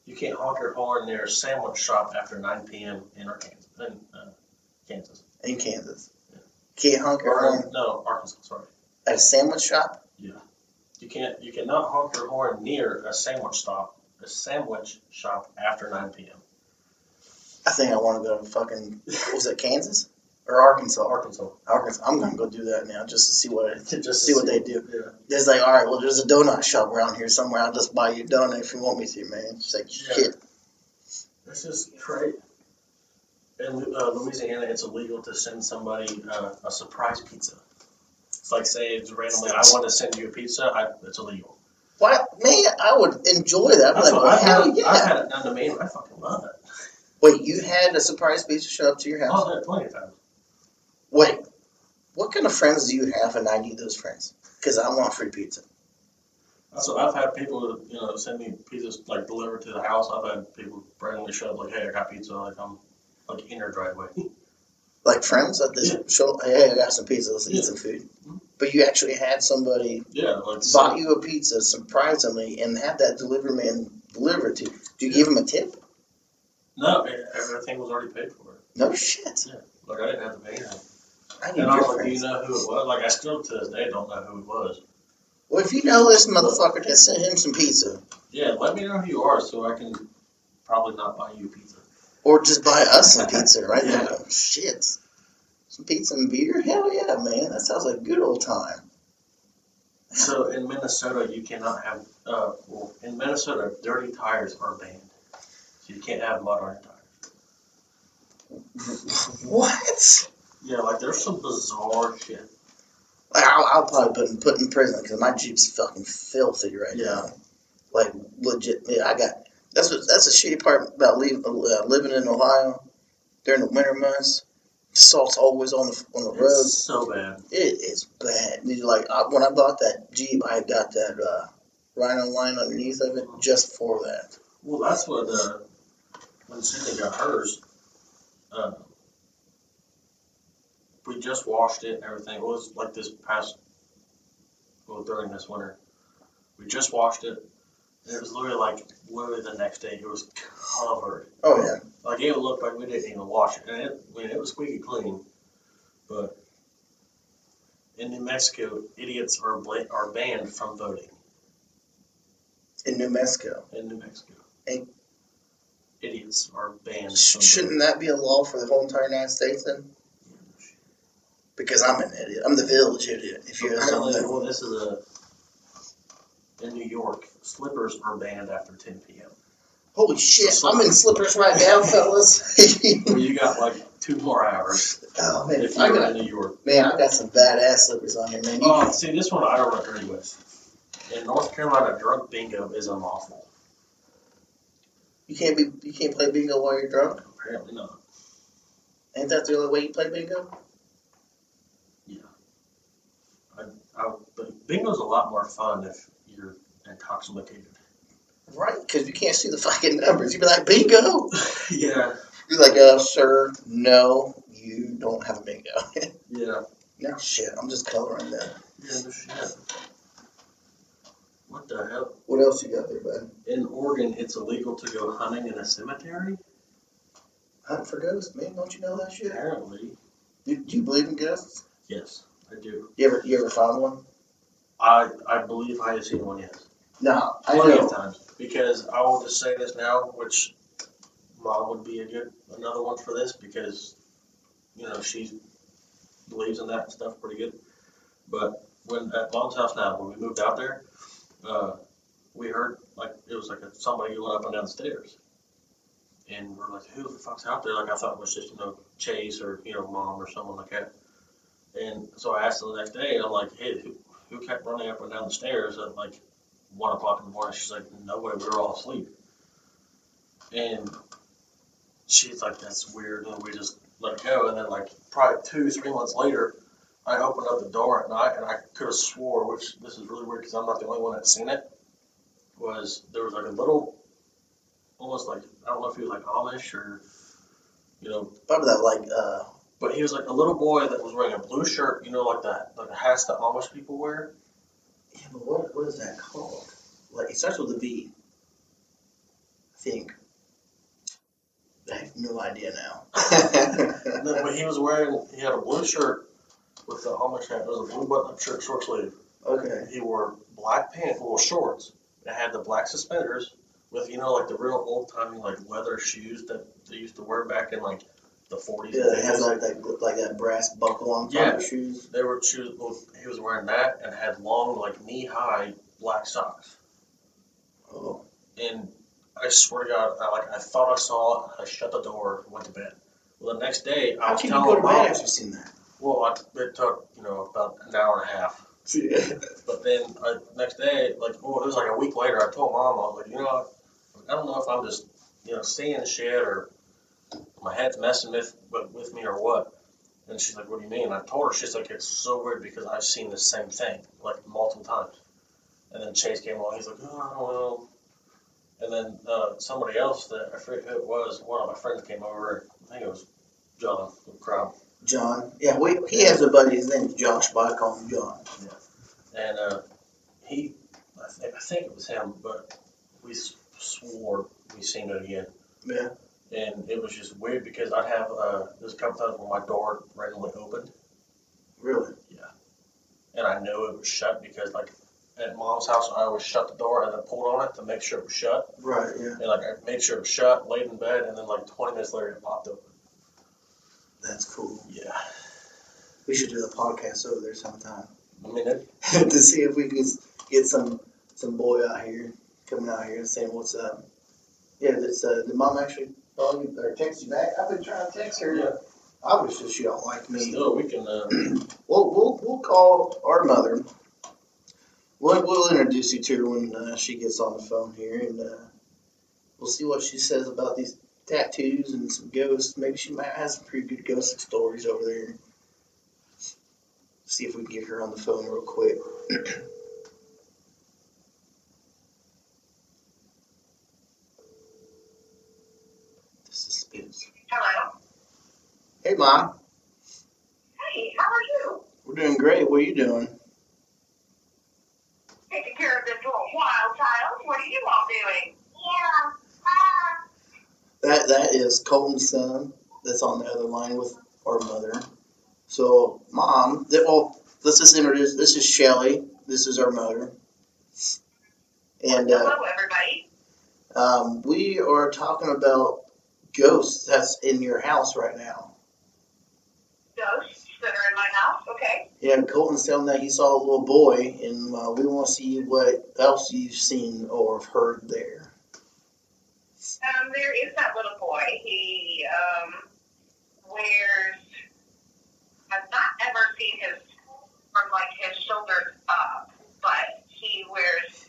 you can't honk your horn near a sandwich shop after 9 p.m. in Arkansas. In, uh, Kansas. in Kansas. Can't honk your Or, horn no, Arkansas. Sorry. at a sandwich shop. Yeah. You can't. You cannot honk your horn near a sandwich stop, a sandwich shop after 9 p.m. I think I want to go to fucking. Was it Kansas or Arkansas? Arkansas. Arkansas. I'm gonna go do that now just to see what Just to see what they do. Yeah. It's like, all right, well, there's a donut shop around here somewhere. I'll just buy you a donut if you want me to, man. It's like Yeah. shit. This is crazy. In uh, Louisiana, it's illegal to send somebody uh, a surprise pizza. It's like say it's randomly, I want to send you a pizza. I, it's illegal. What man? I would enjoy that. I'd like, well, hell it- I've yeah. had it done to me, and I fucking love it. Wait, you had a surprise pizza show up to your house? I've plenty of times. Wait, what kind of friends do you have, and I need those friends? Because I want free pizza. So I've had people, you know, send me pizzas like delivered to the house. I've had people randomly show up like, "Hey, I got pizza." Like I'm like in your driveway. Like friends at this Yeah. show. Hey, I got some pizza. Let's eat some food. Mhm. But you actually had somebody yeah, like bought you a pizza surprisingly and had that delivery man deliver it to you. Do you give him a tip? no, everything was already paid for. No shit. Like I didn't have to pay anything. I need And I was your like, "Do you friends. know who it was?" Like I still to this day don't know who it was. Well, if you know this motherfucker, just send him some pizza. Yeah, let me know who you are so I can probably not buy you pizza. Or just buy us some pizza right Yeah. now. Shit. Some pizza and beer? Hell yeah, man. That sounds like a good old time. So in Minnesota, you cannot have. Uh, well, in Minnesota, dirty tires are banned. So you can't have mud on your tires. What? Yeah, like there's some bizarre shit. Like, I'll, I'll probably put in, put in prison because my Jeep's fucking filthy right Yeah. now. Like legit, yeah. I got that's what that's the shitty part about leaving, uh, living in Ohio during the winter months. Salt's always on the on the road. So bad. It is bad. Like I, when I bought that Jeep, I got that uh, Rhino line underneath of it just for that. Well, that's what uh, when Cindy got hers. Uh, we just washed it and everything. It was like this past, well, during this winter. We just washed it. And it was literally like, literally the next day, it was covered. Oh yeah. Like it looked like we didn't even wash it, and it, I mean, it was squeaky clean. But in New Mexico, idiots are bla- are banned from voting In New Mexico. in New Mexico. Hey. idiots are banned. Sh- Shouldn't that be a law for the whole entire United States then? Because I'm an idiot. I'm the village idiot. If you Apparently, well, this is a in New York. Slippers are banned after 10 p.m. Holy shit! I'm in slippers right now, fellas. Well, you got like two more hours oh man, if I you're got in New York. man, I got some badass slippers on here, man. You- Oh, see, this one I don't agree with. In North Carolina, drunk bingo is unlawful. You can't be you can't play bingo while you're drunk. Apparently not. Ain't that the only way you play bingo? I, but bingo's a lot more fun if you're intoxicated. Right, because you can't see the fucking numbers. You'd be like, bingo. yeah, You're like, uh, sir, no, you don't have a bingo. yeah, no shit, I'm just coloring that. yeah. No shit. What the hell? What else you got there, bud? In Oregon, it's illegal to go hunting in a cemetery. Hunting for ghosts, man. Don't you know that shit? Apparently, Do, do you believe in ghosts? yes, I do. You ever you ever found one? I I believe I have seen one. Yes, No, I plenty know. of times. Because I will just say this now, which mom would be a good another one for this because you know she believes in that stuff pretty good. But when at mom's house now, when we moved out there, uh, we heard like it was like a, somebody going up and down the stairs, and we're like, who the fuck's out there? Like I thought it was just you know Chase or you know mom or someone like that. And so I asked her the next day, and I'm like, hey, who, who kept running up and down the stairs at like one o'clock in the morning? She's like, no way, we were all asleep. And she's like, that's weird, and we just let it go. And then like probably two, three months later, I opened up the door at night, and I could have swore, which this is really weird because I'm not the only one that's seen it. Was there was like a little, almost like I don't know if he was like Amish or, you know, Probably that like uh but he was like a little boy that was wearing a blue shirt, you know, like that, like the hats that Amish people wear. yeah, but what what is that called? Like it starts with a V. I think. I have no idea now. But he was wearing, he had a blue shirt with the Amish hat. It was a blue button-up shirt, short sleeve. okay. He wore black pants, well, shorts. It had the black suspenders with, you know, like the real old-timey like leather shoes that they used to wear back in like the 40s. Yeah, it has like that like that brass buckle on top Yeah. of the shoes. They were shoes. Well, he was wearing that and had long, like knee-high black socks. Oh. and I swear to God, I like I thought I saw it. I shut the door, and went to bed. Well, the next day, I How was can you telling go to mom. bed after seeing that? Well, I, it took you know about an hour and a half. But then I, next day, like oh, it was like a week later. I told mom, I was like, you know. I don't know if I'm just you know seeing shit or my head's messing with with, with me or what. And she's like, what do you mean? I told her she's like, it's so weird because I've seen the same thing like multiple times. And then Chase came along. He's like, oh well. And then uh, somebody else that I forget who it was, one of my friends came over. I think it was John Crowd. John. Yeah, we, he has a buddy. His name's Josh, but I call him John. Yeah. And uh, he, I think, I think it was him, but we swore we seen it again. Yeah. And it was just weird because I'd have, uh, there's a couple times where my door randomly opened Really? Yeah. And I knew it was shut because like at mom's house, I always shut the door and then pulled on it to make sure it was shut. Right. Yeah. And like I made sure it was shut, laid in bed, and then like 20 minutes later it popped open. That's cool. Yeah. We should do the podcast over there sometime I mean, it, to see if we can get some some boy out here coming out here and saying what's up. Yeah. That's uh, did mom actually you or text you back? I've been trying to text her. Yeah. Obviously, she don't like me. still, we can, uh, We'll we'll we'll call our mother. We'll we'll introduce you to her when uh, she gets on the phone here, and uh, we'll see what she says about these tattoos and some ghosts. Maybe she might have some pretty good ghost stories over there. See if we can get her on the phone real quick. the suspense. Hello. Hey, mom. Hey, how are you? We're doing great. What are you doing? Taking care of this little wild child. What are you all doing? Yeah. That that is Colton's son. That's on the other line with our mother. So, mom, that, well, let's just introduce. This is Shelly. This is our mother. And uh, Hello, everybody. Um, we are talking about ghosts that's in your house right now. Ghosts that are in my house. Okay. Yeah, Colton's telling that he saw a little boy, and uh, we want to see what else you've seen or have heard there. Um, there is that little boy. He um, wears. I've not ever seen his from like his shoulders up, but he wears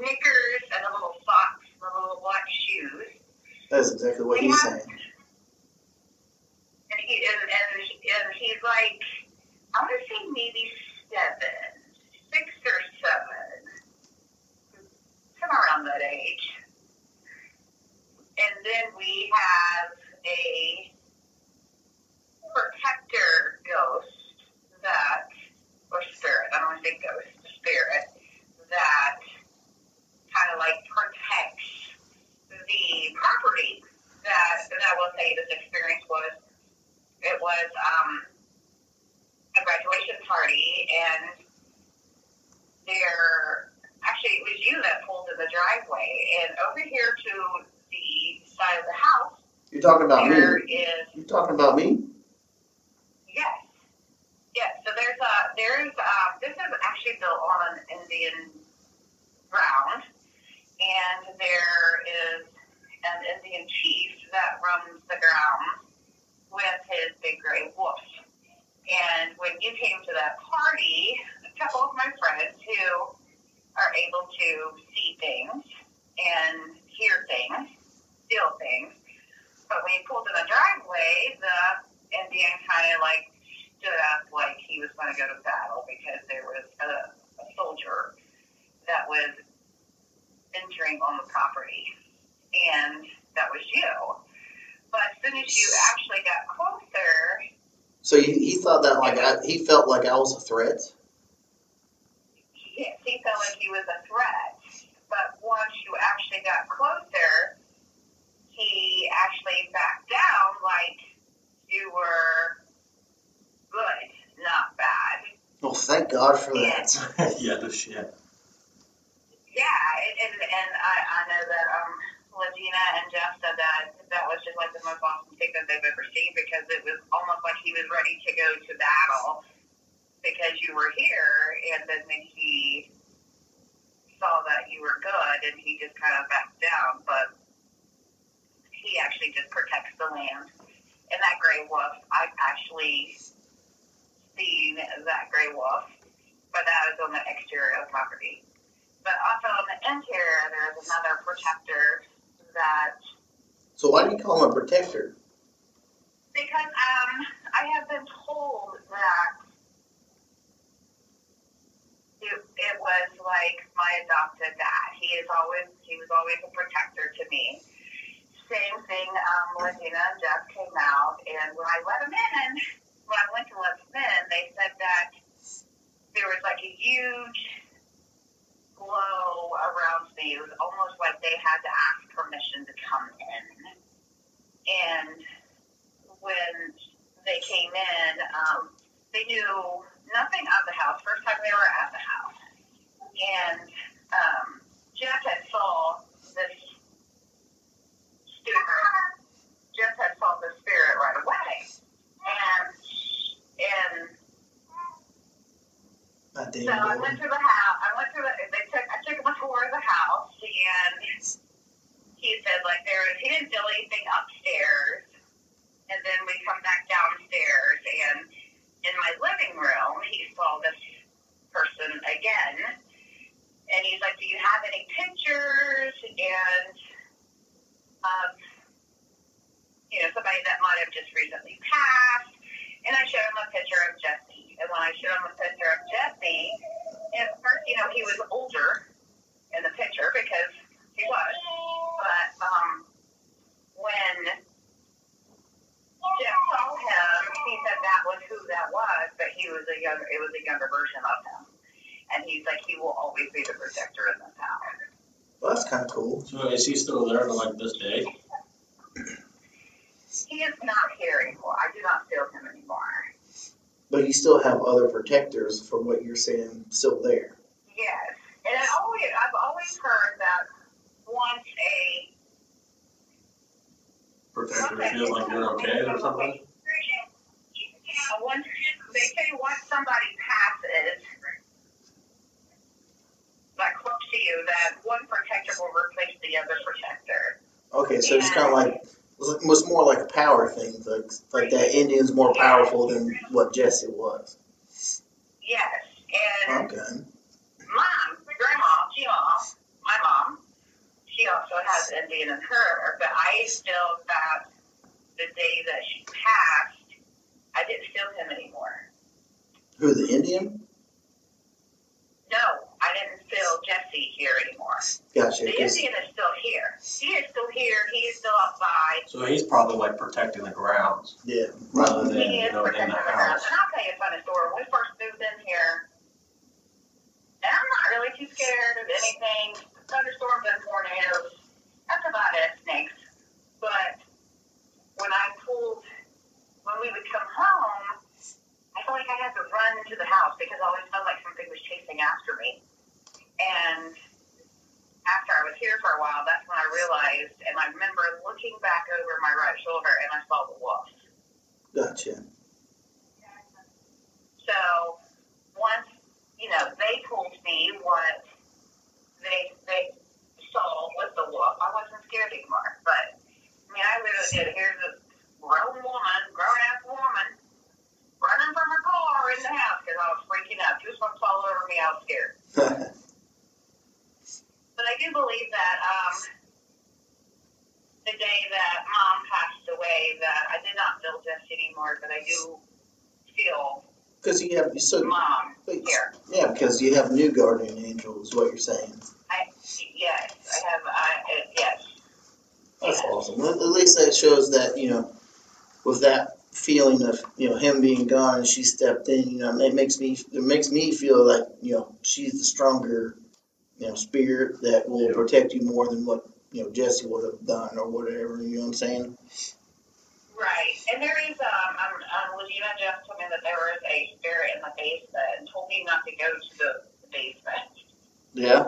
knickers and a little socks and a little black shoes. That's exactly what he's saying. And he and, and, and he's like, I want to say maybe seven, six or seven, somewhere around that age. And then we have a protector ghost that, or spirit, I don't want to say ghost, spirit, that kind of like protects the property that, that I will say this experience was it was um, a graduation party, and there actually it was you that pulled in the driveway, and over here to the side of the house You're talking about there me. is You're talking about me? yes, yes. So there's a there's uh, this is actually built on an Indian ground, and there is an Indian chief that runs the grounds with his big gray wolf. And when you came to that party, a couple of my friends who are able to see things and hear things, feel things, but when you pulled in the driveway, the Indian kind of like stood up like he was going to go to battle because there was a, a soldier that was entering on the property, and that was you. But as soon as you actually got closer, So he, he thought that like I, he felt like I was a threat. he, he felt like he was a threat. But once you actually got closer, he actually backed down like you were good, not bad. Well, thank God for that. yeah, no shit. Yeah, and, and I, I know that um, Legina and Jeff said that that was just like the most awesome thing that they've ever seen because it was almost like he was ready to go to battle because you were here, and then when he saw that you were good, and he just kind of backed down, but he actually just protects the land. And that gray wolf, I've actually seen that gray wolf, but that was on the exterior property. But also on the interior, there's another protector that, So why do you call him a protector? because um, I have been told that it, it was like my adopted dad. He is always he was always a protector to me. Same thing um, when Dina and Jeff came out, and when I let him in, when I went to let him in, they said that there was like a huge glow around me. It was almost like they had to ask permission to come in. And when they came in, um, they knew nothing of the house. First time they were at the house. And um, Jeff had saw this spirit. Jeff had saw the spirit right away. And and My damn so I went through the house. I went through the. They took. I took him a tour of the house, and he said like there. was- He didn't feel anything upstairs, and then we come back downstairs, and in my living room, he saw this person again, and he's like, "Do you have any pictures?" And of you know somebody that might have just recently passed, and I showed him a picture of Jesse. And when I showed him a picture of Jesse, at first, you know, he was older in the picture because he was. But um, when Jeff saw him, he said that was who that was, but he was a younger. It was a younger version of him. And he's like, he will always be the protector in this house. Well, that's kind of cool. So is he still there to like this day? He is not here anymore. I do not feel him anymore. But you still have other protectors, from what you're saying, still there. Yes, and I always, I've always heard that once a Protector feels like you're okay or something? Once they say once somebody passes, like close to you, that one protector will replace the other protector. Okay, so it's kind of like it was more like a power thing. Like like that Indian's more powerful than what Jesse was. Yes, and Okay. mom, my grandma, she lost my mom. She also has Indian in her, but I still got the day that she passed. I didn't feel him anymore. Who the Indian? No, I didn't feel Jesse here anymore. Gotcha. The 'cause- Indian is still here. He is still here. He is still outside. So he's probably like protecting the grounds yeah. rather than, He you is know, in protecting the the ground. house. And I'll tell you a funny story. When we first moved in here, and I'm not really too scared of anything. Thunderstorms and tornadoes. That's about it, snakes. But when I pulled, when we would come home, I felt like I had to run into the house because I always felt like something was chasing after me. And after I was here for a while, that's when I realized, and I remember looking back over my right shoulder and I saw the wolf. Gotcha. So once, you know, they told me what they they saw with the wolf, I wasn't scared anymore. But I mean, I literally did. Here's this grown woman, grown ass woman, running from her car in the house because I was freaking out. She was going to fall over me. I was scared. But I do believe that um, the day that mom passed away, that I did not feel Jesse anymore, but I do feel Because you have so mom here. yeah, because you have new guardian angel is what you're saying. I yes, I have. I uh, yes. That's awesome. At at least that shows that you know, with that feeling of you know him being gone and she stepped in, you know, it makes me it makes me feel like you know she's the stronger you know spirit that will Yeah. protect you more than what you know Jesse would have done or whatever. You know what I'm saying? Right, and there is um, um, um Legina just told me that there was a spirit in the basement and told me not to go to the basement. Yeah.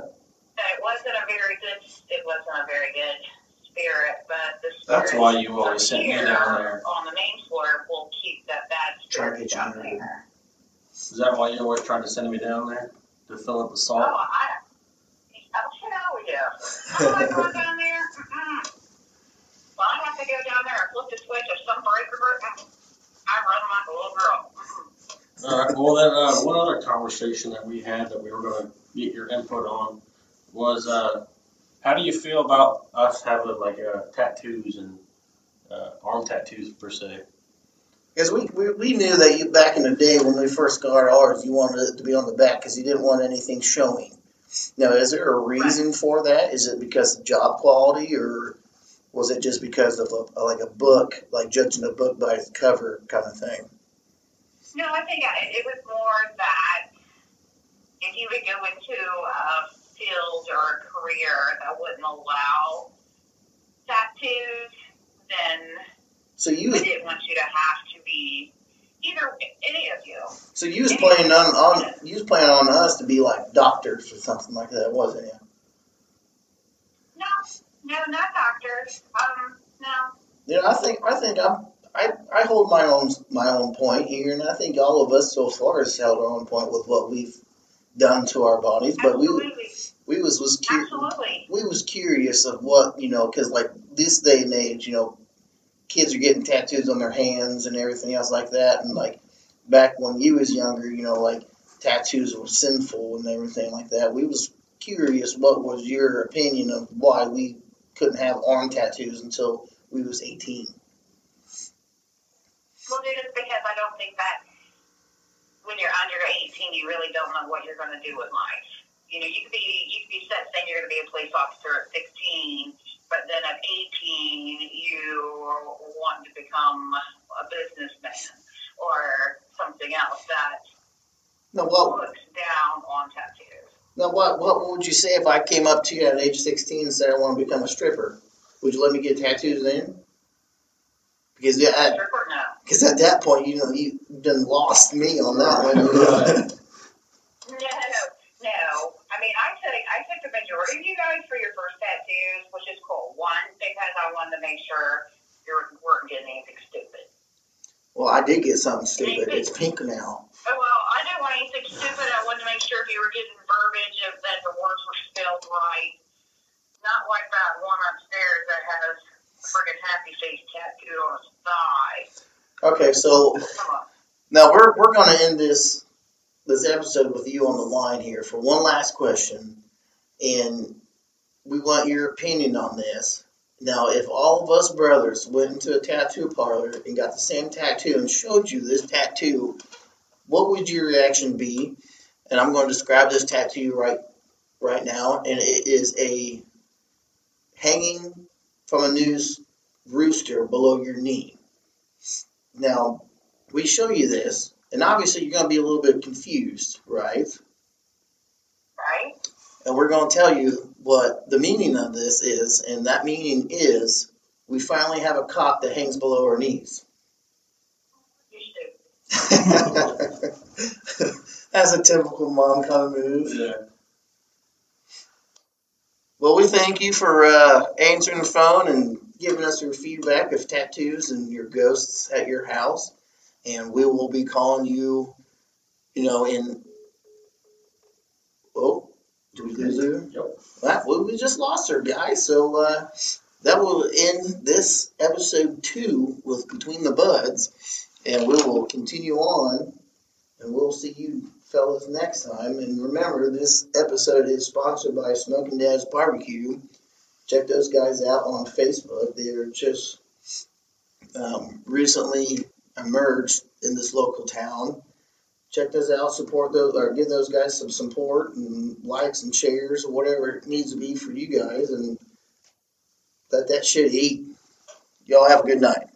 That it wasn't a very good. It wasn't a very good spirit, but the spirit. That's why you always sent me down there. On the main floor will keep that bad Try to spirit get you down under there. Is that why you're always tried to send me down there to fill up the Oh, salt? I. Oh, hell yeah. I don't like going down there. Mm-mm. Well, I have to go down there and flip the switch of some breaker. I run like a little girl. Mm-mm. All right. Well, then uh, one other conversation that we had that we were going to get your input on was uh, how do you feel about us having like uh, tattoos and uh, arm tattoos per se? Because we, we, we knew that you back in the day when we first got ours, you wanted it to be on the back because you didn't want anything showing. Now, is there a reason for that? Is it because of job quality, or was it just because of a, like a book, like judging a book by its cover kind of thing? No, I think I, it was more that if you would go into a field or a career that wouldn't allow tattoos, then So you didn't want you to have to be either any of you. so you was planning on, on you was planning on us to be like doctors or something like that, wasn't you? No, no, not doctors. Um, no. You know, I think I think I'm I, I hold my own my own point here, and I think all of us so far has held our own point with what we've done to our bodies. But we we was was cu- Absolutely. we was curious of what you know, because like this day and age, you know, kids are getting tattoos on their hands and everything else like that, and like back when you was younger, you know, like tattoos were sinful and everything like that. We was curious what was your opinion of why we couldn't have arm tattoos until we was eighteen. Well, dude, it's because I don't think that when you're under 18, you really don't know what you're going to do with life. You know, you could be you could be set saying you're going to be a police officer at 16, but then at 18 you want to become a businessman or something else that Now what looks down on tattoos. now what what would you say if I came up to you at age sixteen and said I want to become a stripper? Would you let me get tattoos then? Because yeah, at, no. Because at that point, you know, you done lost me on that one. Right. No, no. I mean, I took I took the you guys for your first tattoos, which is cool. One, because I wanted to make sure you weren't getting anything stupid. Well, I did get something stupid. It's pink now. Oh, well, I didn't want anything stupid. I wanted to make sure if you were getting verbiage of that the words were spelled right. Not like that one upstairs that has a friggin' happy face tattooed on his thigh. Okay, so now we're we're gonna end this this episode with you on the line here for one last question, and we want your opinion on this. Now, if all of us brothers went into a tattoo parlor and got the same tattoo and showed you this tattoo, what would your reaction be? And I'm going to describe this tattoo right right now, and it is a hanging from a news rooster below your knee. Now, we show you this, and obviously you're going to be a little bit confused, right? And we're going to tell you what the meaning of this is, and that meaning is we finally have a cock that hangs below our knees. That's a typical mom kind of move. Yeah. Well, we thank you for uh, answering the phone and giving us your feedback of tattoos and your ghosts at your house. And we will be calling you, you know, in. Did we lose her? Yep. Well, well, we just lost her, guys. So uh, that will end this episode two with Between the Buds. And we will continue on. And we'll see you fellas next time. And remember, this episode is sponsored by Smoking Dad's Barbecue. Check those guys out on Facebook. They're just um, recently emerged in this local town. Check those out, support those, or give those guys some support and likes and shares or whatever it needs to be for you guys, and let that shit eat. Y'all have a good night.